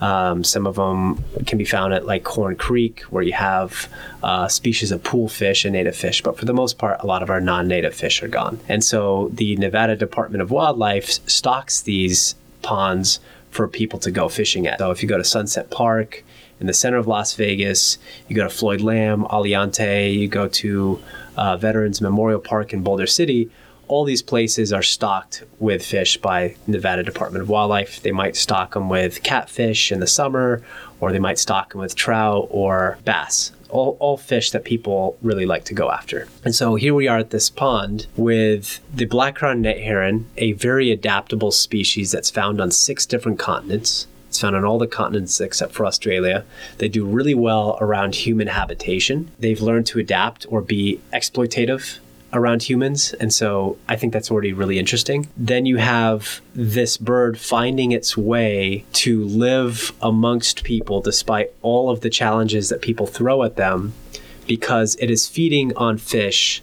Um, some of them can be found at like Corn Creek, where you have uh, species of pool fish and native fish. But for the most part, a lot of our non-native fish are gone. And so the Nevada Department of Wildlife stocks these ponds for people to go fishing at. So if you go to Sunset Park in the center of Las Vegas, you go to Floyd Lamb, Aliante, you go to uh, Veterans Memorial Park in Boulder City, all these places are stocked with fish by Nevada Department of Wildlife. They might stock them with catfish in the summer, or they might stock them with trout or bass. All, all fish that people really like to go after. And so here we are at this pond with the black crowned night heron, a very adaptable species that's found on six different continents. It's found on all the continents except for Australia. They do really well around human habitation. They've learned to adapt or be exploitative around humans. And so I think that's already really interesting. Then you have this bird finding its way to live amongst people despite all of the challenges that people throw at them because it is feeding on fish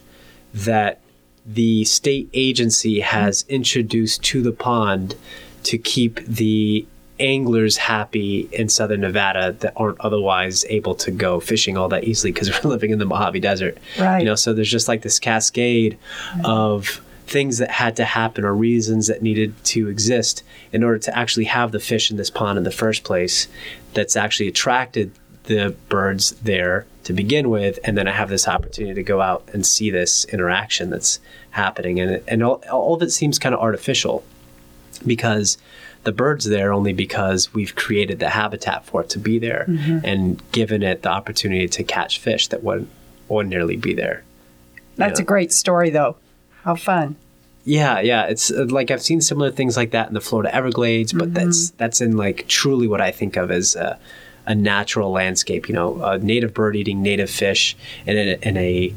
that the state agency has introduced to the pond to keep the anglers happy in southern Nevada that aren't otherwise able to go fishing all that easily because we're living in the Mojave Desert. Right. You know, so there's just like this cascade of things that had to happen or reasons that needed to exist in order to actually have the fish in this pond in the first place that's actually attracted the birds there to begin with and then I have this opportunity to go out and see this interaction that's happening and and all, all of it seems kind of artificial because the bird's there only because we've created the habitat for it to be there mm-hmm. and given it the opportunity to catch fish that wouldn't ordinarily be there. that's Yeah. a great story though how fun Yeah, yeah, it's uh, like I've seen similar things like that in the Florida Everglades, but that's mm-hmm. that's in like truly what I think of as a, a natural landscape. You know, a native bird eating native fish in a, in a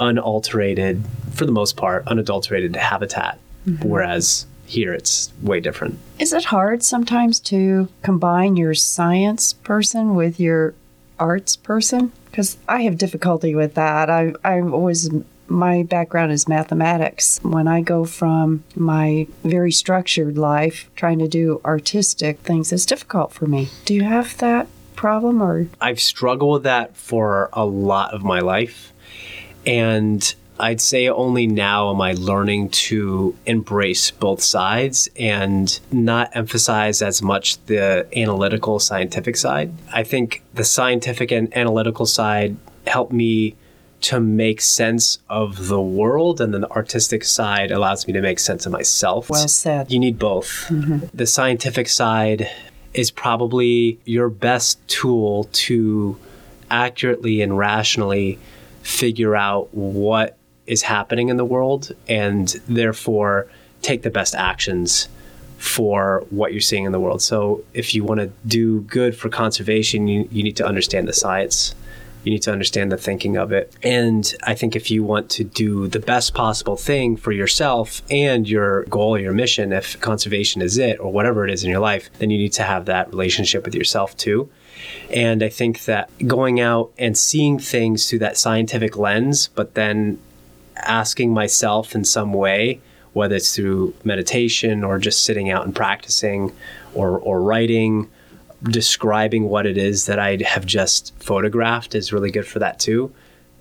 unalterated, for the most part, unadulterated habitat. Mm-hmm. Whereas here, it's way different. Is it hard sometimes to combine your science person with your arts person? Because I have difficulty with that. I I was my background is mathematics. When I go from my very structured life trying to do artistic things, it's difficult for me. Do you have that problem or I've struggled with that for a lot of my life. And I'd say only now am I learning to embrace both sides and not emphasize as much the analytical scientific side. I think the scientific and analytical side help me to make sense of the world, and then the artistic side allows me to make sense of myself. Well said. You need both. Mm-hmm. The scientific side is probably your best tool to accurately and rationally figure out what is happening in the world and therefore take the best actions for what you're seeing in the world. So if you want to do good for conservation, you, you need to understand the science. You need to understand the thinking of it. And I think if you want to do the best possible thing for yourself and your goal your mission, if conservation is it or whatever it is in your life, then you need to have that relationship with yourself too. And I think that going out and seeing things through that scientific lens, but then asking myself in some way, whether it's through meditation or just sitting out and practicing or, or writing, describing what it is that I have just photographed is really good for that too.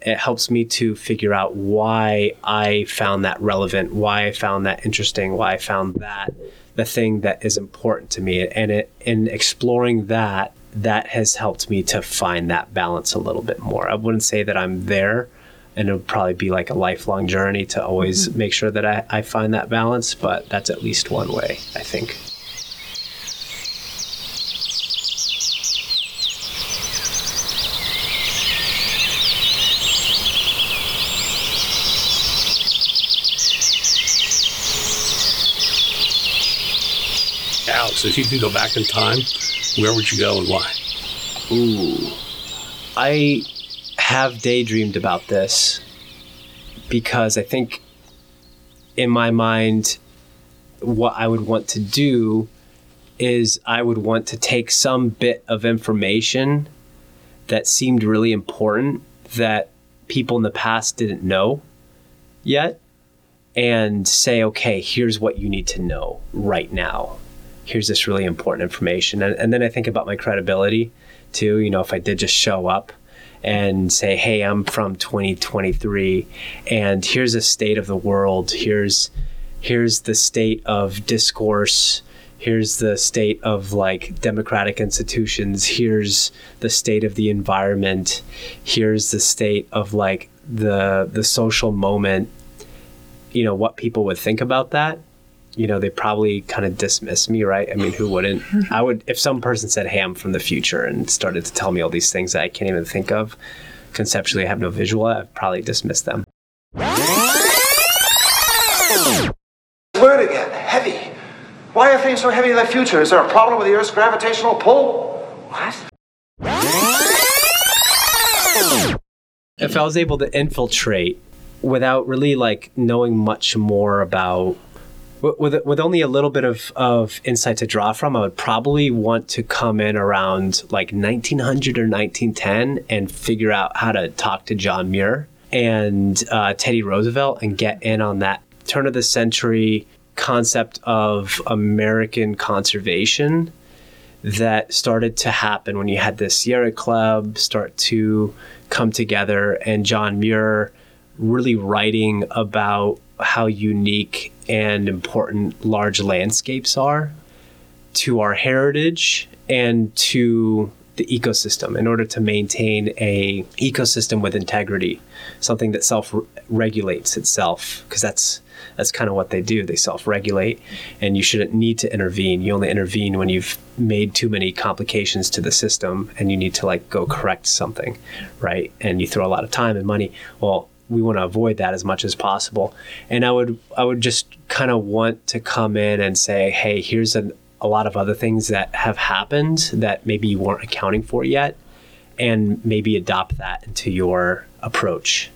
It helps me to figure out why I found that relevant, why I found that interesting, why I found that the thing that is important to me. And it, in exploring that, that has helped me to find that balance a little bit more. I wouldn't say that I'm there, and it'll probably be like a lifelong journey to always mm-hmm. make sure that I, I find that balance, but that's at least one way, I think. Alex, if you could go back in time, where would you go and why? Ooh. I have daydreamed about this because I think in my mind, what I would want to do is I would want to take some bit of information that seemed really important that people in the past didn't know yet and say, okay, here's what you need to know right now. Here's this really important information. And, and then I think about my credibility too. You know, if I did just show up and say, hey, I'm from 2023 and here's a state of the world, here's here's the state of discourse. Here's the state of like democratic institutions. Here's the state of the environment. Here's the state of like the the social moment. You know what people would think about that you know they probably kind of dismiss me right i mean who wouldn't i would if some person said hey i'm from the future and started to tell me all these things that i can't even think of conceptually i have no visual i'd probably dismiss them Word again, heavy. Why are things so heavy in the future? Is there a problem with the Earth's gravitational pull? What? if I was able to infiltrate without really like knowing much more about with- with only a little bit of of insight to draw from, I would probably want to come in around like 1900 or 1910 and figure out how to talk to John Muir and uh, Teddy Roosevelt and get in on that turn of the century concept of American conservation that started to happen when you had the Sierra Club start to come together and John Muir really writing about how unique and important large landscapes are to our heritage and to the ecosystem in order to maintain a ecosystem with integrity something that self regulates itself because that's that's kind of what they do. They self regulate and you shouldn't need to intervene. You only intervene when you've made too many complications to the system and you need to like go correct something right? And you throw a lot of time and money. Well we want to avoid that as much as possible. And i would i would just kind of want to come in and say hey here's an, a lot of other things that have happened that maybe you weren't accounting for yet and maybe adopt that into your approach.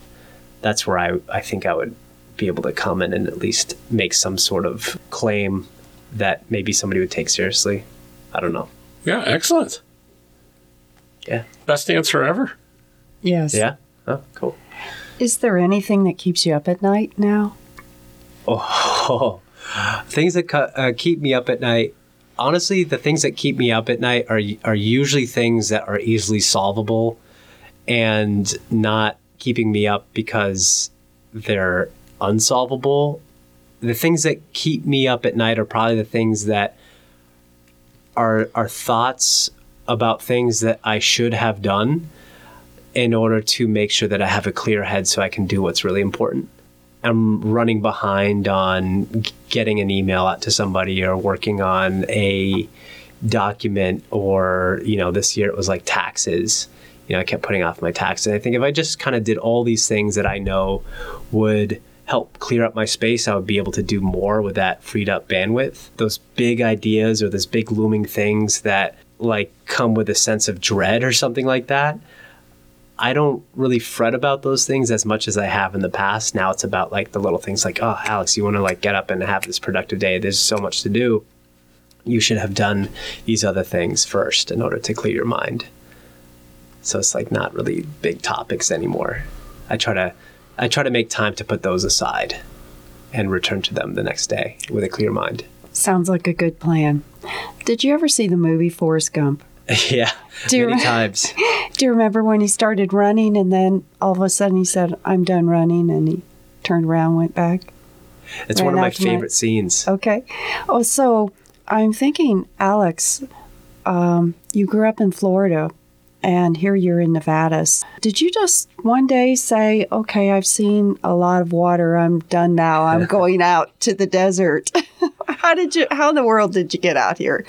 That's where i, I think i would be able to come in and at least make some sort of claim that maybe somebody would take seriously. I don't know. Yeah, excellent. yeah. Best answer ever. yes. yeah? Oh cool Is there anything that keeps you up at night now? Oh, things that uh, keep me up at night. honestly, the things that keep me up at night are are usually things that are easily solvable, and not keeping me up because they're unsolvable. The things that keep me up at night are probably the things that are are thoughts about things that I should have done in order to make sure that I have a clear head so I can do what's really important. I'm running behind on getting an email out to somebody or working on a document or, you know, this year it was like taxes. You know, I kept putting off my taxes. And I think if I just kind of did all these things that I know would help clear up my space, I would be able to do more with that freed up bandwidth. Those big ideas or those big looming things that like come with a sense of dread or something like that. I don't really fret about those things as much as I have in the past. Now it's about like the little things like, oh, Alex, you want to like get up and have this productive day. There's so much to do. You should have done these other things first in order to clear your mind. So it's like not really big topics anymore. I try to I try to make time to put those aside and return to them the next day with a clear mind. Sounds like a good plan. Did you ever see the movie Forrest Gump? yeah, Do you many times. Do you remember when he started running and then all of a sudden he said, I'm done running and he turned around, went back? It's one of my after my- favorite scenes. Okay. Oh, so I'm thinking, Alex, um, you grew up in Florida and here you're in Nevada. Did you just one day say, okay, I've seen a lot of water. I'm done now. I'm going out to the desert? how did you, how in the world did you get out here?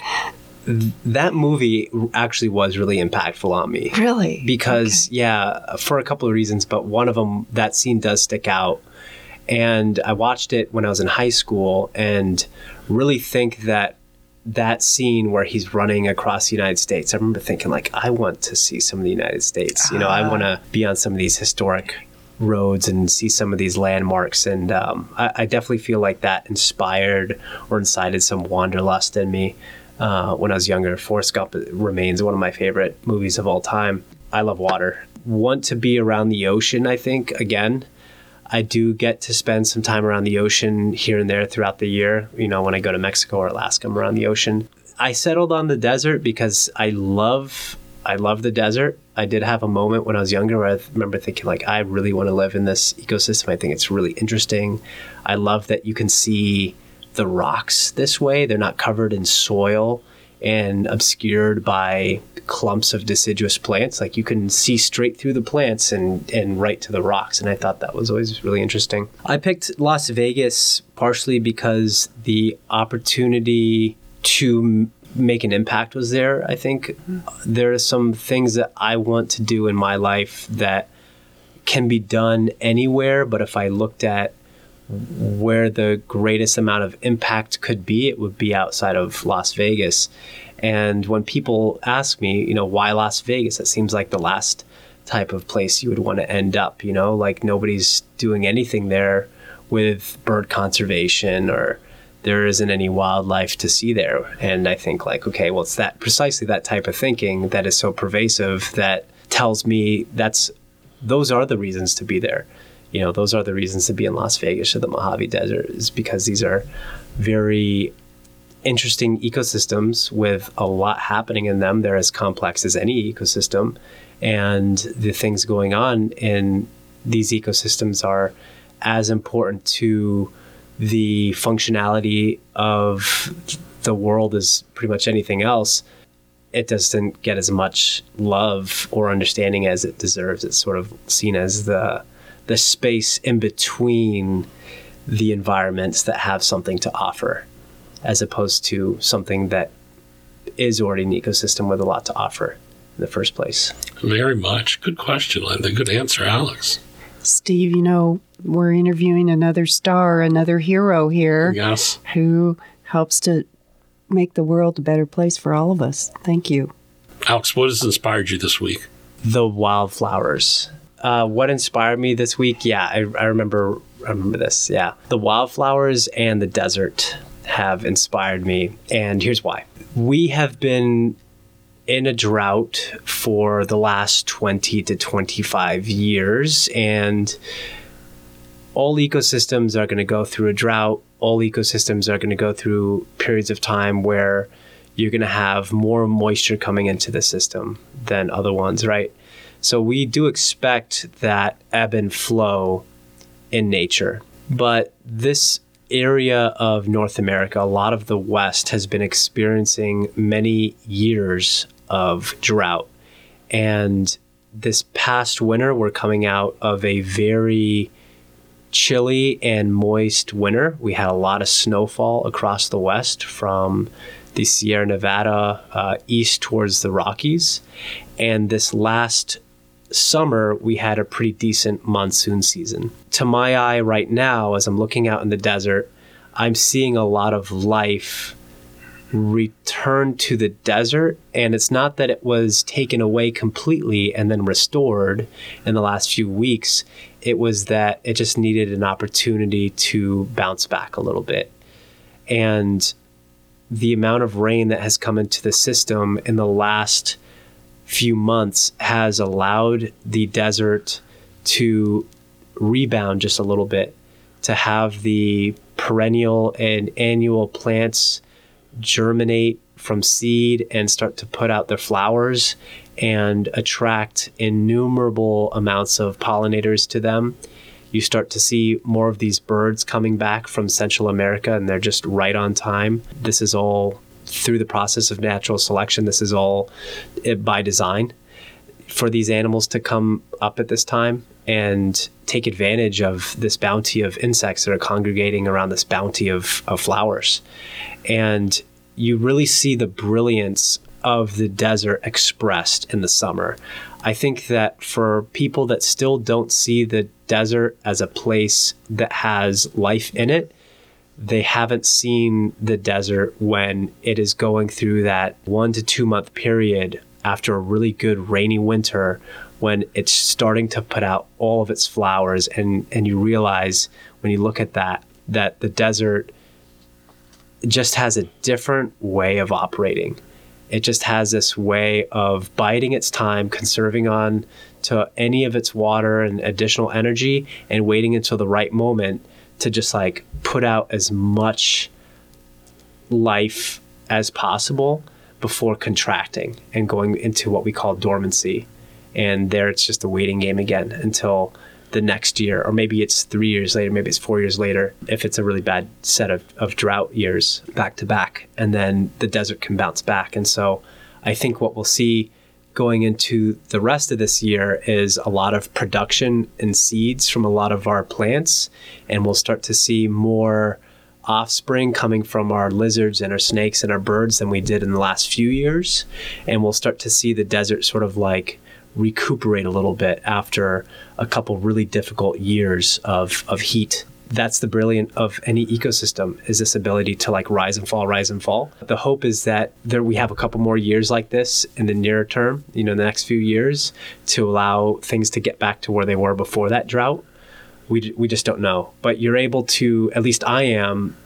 That movie actually was really impactful on me. Really? because yeah for a couple of reasons but one of them that scene does stick out. And i watched it when i was in high school and really think that that scene where he's running across the united states i remember thinking like i want to see some of the united states. You know i want to be on some of these historic roads and see some of these landmarks. And um, I, I definitely feel like that inspired or incited some wanderlust in me uh, when I was younger. Forrest Gump remains one of my favorite movies of all time. I love water. Want to be around the ocean, I think, again. I do get to spend some time around the ocean here and there throughout the year. You know, when I go to Mexico or Alaska, I'm around the ocean. I settled on the desert because I love I love the desert. I did have a moment when I was younger where I remember thinking like I really want to live in this ecosystem. I think it's really interesting. I love that you can see the rocks this way. They're not covered in soil and obscured by clumps of deciduous plants. Like you can see straight through the plants and, and right to the rocks. And I thought that was always really interesting. I picked Las Vegas partially because the opportunity to make an impact was there. I think there are some things that I want to do in my life that can be done anywhere, but if I looked at where the greatest amount of impact could be, it would be outside of Las Vegas. And when people ask me, you know, why Las Vegas, it seems like the last type of place you would want to end up, you know, like nobody's doing anything there with bird conservation or there isn't any wildlife to see there. And I think like, okay, well, it's that precisely that type of thinking that is so pervasive that tells me that's those are the reasons to be there. You know, those are the reasons to be in Las Vegas or the Mojave Desert is because these are very interesting ecosystems with a lot happening in them. They're as complex as any ecosystem. And the things going on in these ecosystems are as important to the functionality of the world as pretty much anything else. It doesn't get as much love or understanding as it deserves. It's sort of seen as the the space in between the environments that have something to offer, as opposed to something that is already an ecosystem with a lot to offer in the first place. Very much. Good question, Linda. Good answer, Alex. Steve, you know, we're interviewing another star, another hero here Yes. who helps to make the world a better place for all of us. Thank you. Alex, what has inspired you this week? The wildflowers. Uh, what inspired me this week? Yeah, I, I remember. I remember this. Yeah, the wildflowers and the desert have inspired me, and here's why. We have been in a drought for the last 20 to 25 years, and all ecosystems are going to go through a drought. All ecosystems are going to go through periods of time where you're going to have more moisture coming into the system than other ones, right? So we do expect that ebb and flow in nature. But this area of North America, a lot of the West, has been experiencing many years of drought. And this past winter, we're coming out of a very chilly and moist winter. We had a lot of snowfall across the West from the Sierra Nevada uh, east towards the Rockies. And this last summer, we had a pretty decent monsoon season. To my eye, right now, as I'm looking out in the desert, I'm seeing a lot of life return to the desert. And it's not that it was taken away completely and then restored in the last few weeks. It was that it just needed an opportunity to bounce back a little bit. And the amount of rain that has come into the system in the last few months has allowed the desert to rebound just a little bit, to have the perennial and annual plants germinate from seed and start to put out their flowers and attract innumerable amounts of pollinators to them. You start to see more of these birds coming back from Central America and they're just right on time. This is all through the process of natural selection. This is all by design for these animals to come up at this time and take advantage of this bounty of insects that are congregating around this bounty of, of flowers. And you really see the brilliance of the desert expressed in the summer. I think that for people that still don't see the desert as a place that has life in it, they haven't seen the desert when it is going through that one to two month period after a really good rainy winter when it's starting to put out all of its flowers. And and you realize when you look at that that the desert just has a different way of operating. It just has this way of biding its time conserving on to any of its water and additional energy and waiting until the right moment to just like put out as much life as possible before contracting and going into what we call dormancy and there it's just a waiting game again until the next year, or maybe it's three years later, maybe it's four years later, if it's a really bad set of, of drought years back to back, and then the desert can bounce back. And so I think what we'll see going into the rest of this year is a lot of production and seeds from a lot of our plants, and we'll start to see more offspring coming from our lizards and our snakes and our birds than we did in the last few years. And we'll start to see the desert sort of like recuperate a little bit after a couple really difficult years of, of heat that's the brilliant of any ecosystem is this ability to like rise and fall rise and fall. The hope is that there we have a couple more years like this in the near term you know the next few years to allow things to get back to where they were before that drought. We, we just don't know. But you're able to at least i am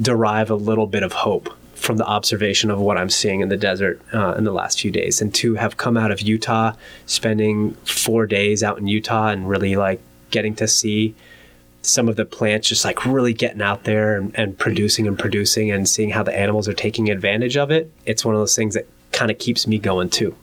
derive a little bit of hope from the observation of what I'm seeing in the desert uh, in the last few days, and to have come out of Utah, spending four days out in Utah, and really like getting to see some of the plants just like really getting out there and, and producing and producing, and seeing how the animals are taking advantage of it. It's one of those things that kind of keeps me going too.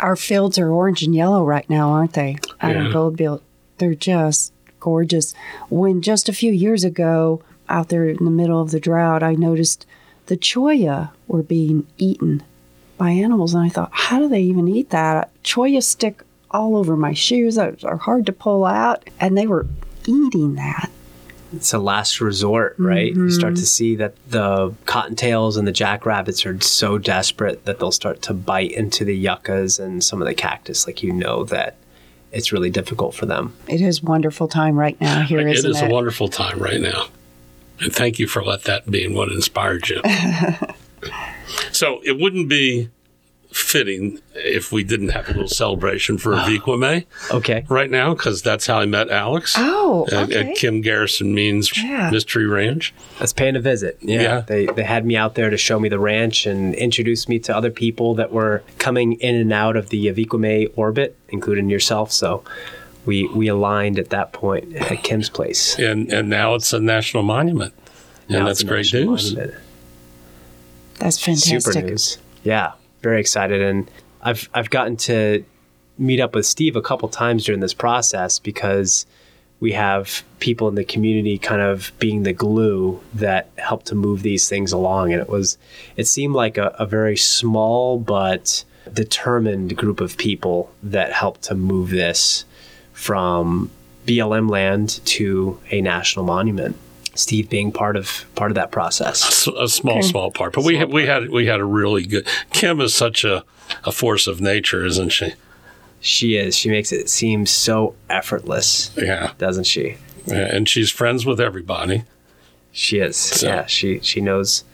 Our fields are orange and yellow right now, aren't they? Out Yeah. in Goldfield, they're just gorgeous. When just a few years ago, out there in the middle of the drought, I noticed the cholla were being eaten by animals, and I thought, how do they even eat that? Cholla stick all over my shoes that are hard to pull out, and they were eating that. it's a last resort, right? You start mm-hmm. to see that the cottontails and the jackrabbits are so desperate that they'll start to bite into the yuccas and some of the cactus. Like you know that it's really difficult for them. It is a wonderful time right now here, It isn't is it? a wonderful time right now. And thank you for let that being what inspired you. so it wouldn't be fitting if we didn't have a little celebration for Avi Kwa Ame Okay. right now, because that's how I met Alex Oh, at, okay. at Kim Garrison Means Yeah. Mystery Ranch. That's paying a visit. Yeah. Yeah. They, they had me out there to show me the ranch and introduce me to other people that were coming in and out of the Avi Kwa Ame orbit, including yourself. So we, we aligned at that point at Kim's place. And, and now it's a national monument. And Now that's great news. monument. That's fantastic. super news. Yeah, very excited, and I've I've gotten to meet up with Steve a couple times during this process because we have people in the community kind of being the glue that help to move these things along, and it was it seemed like a, a very small but determined group of people that helped to move this from BLM land to a national monument. Steve being part of part of that process. A, small, small part, but we had, we had we had a really good. Kim is such a, a force of nature, isn't she? She is. She makes it seem so effortless, Yeah, doesn't she? Yeah, and she's friends with everybody. She is. yeah, she she knows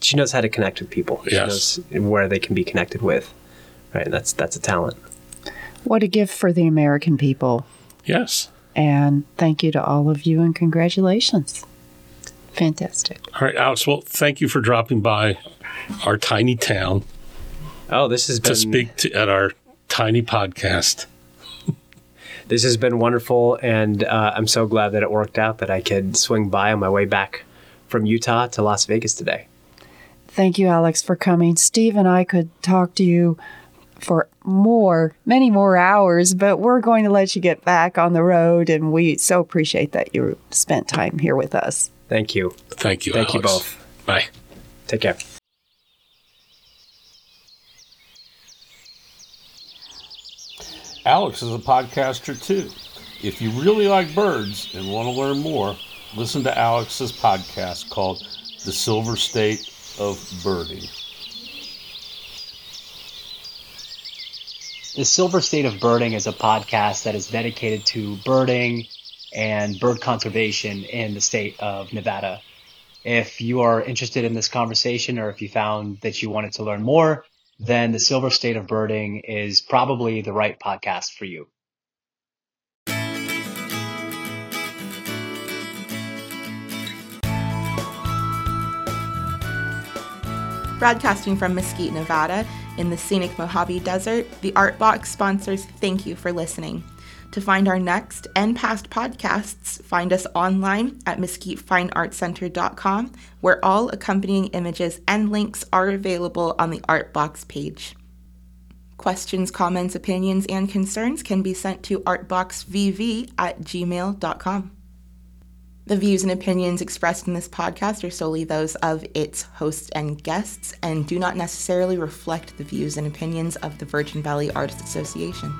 she knows how to connect with people. She Yes. knows where they can be connected with. Right, and that's that's a talent. What a gift for the American people. Yes. And thank you to all of you and congratulations. Fantastic. All right, Alex. Well, thank you for dropping by our tiny town Oh, this has been to speak to, at our tiny podcast. this has been wonderful, and uh, I'm so glad that it worked out that I could swing by on my way back from Utah to Las Vegas today. Thank you, Alex, for coming. Steve and I could talk to you for more, many more hours, but we're going to let you get back on the road, and we so appreciate that you spent time here with us. Thank you. Thank you. Thank you Alex. both. Bye. Take care. Alex is a podcaster too. If you really like birds and want to learn more, listen to Alex's podcast called The Silver State of Birding. The Silver State of Birding is a podcast that is dedicated to birding and bird conservation in the state of Nevada. If you are interested in this conversation or if you found that you wanted to learn more, then the Silver State of Birding is probably the right podcast for you. Broadcasting from Mesquite, Nevada, in the scenic Mojave Desert, the Art Box sponsors thank you for listening. To find our next and past podcasts, find us online at mesquitefineartcenter.com, where all accompanying images and links are available on the Art Box page. Questions, comments, opinions, and concerns can be sent to artboxvv at gmail.com. The views and opinions expressed in this podcast are solely those of its hosts and guests and do not necessarily reflect the views and opinions of the Virgin Valley Artists Association.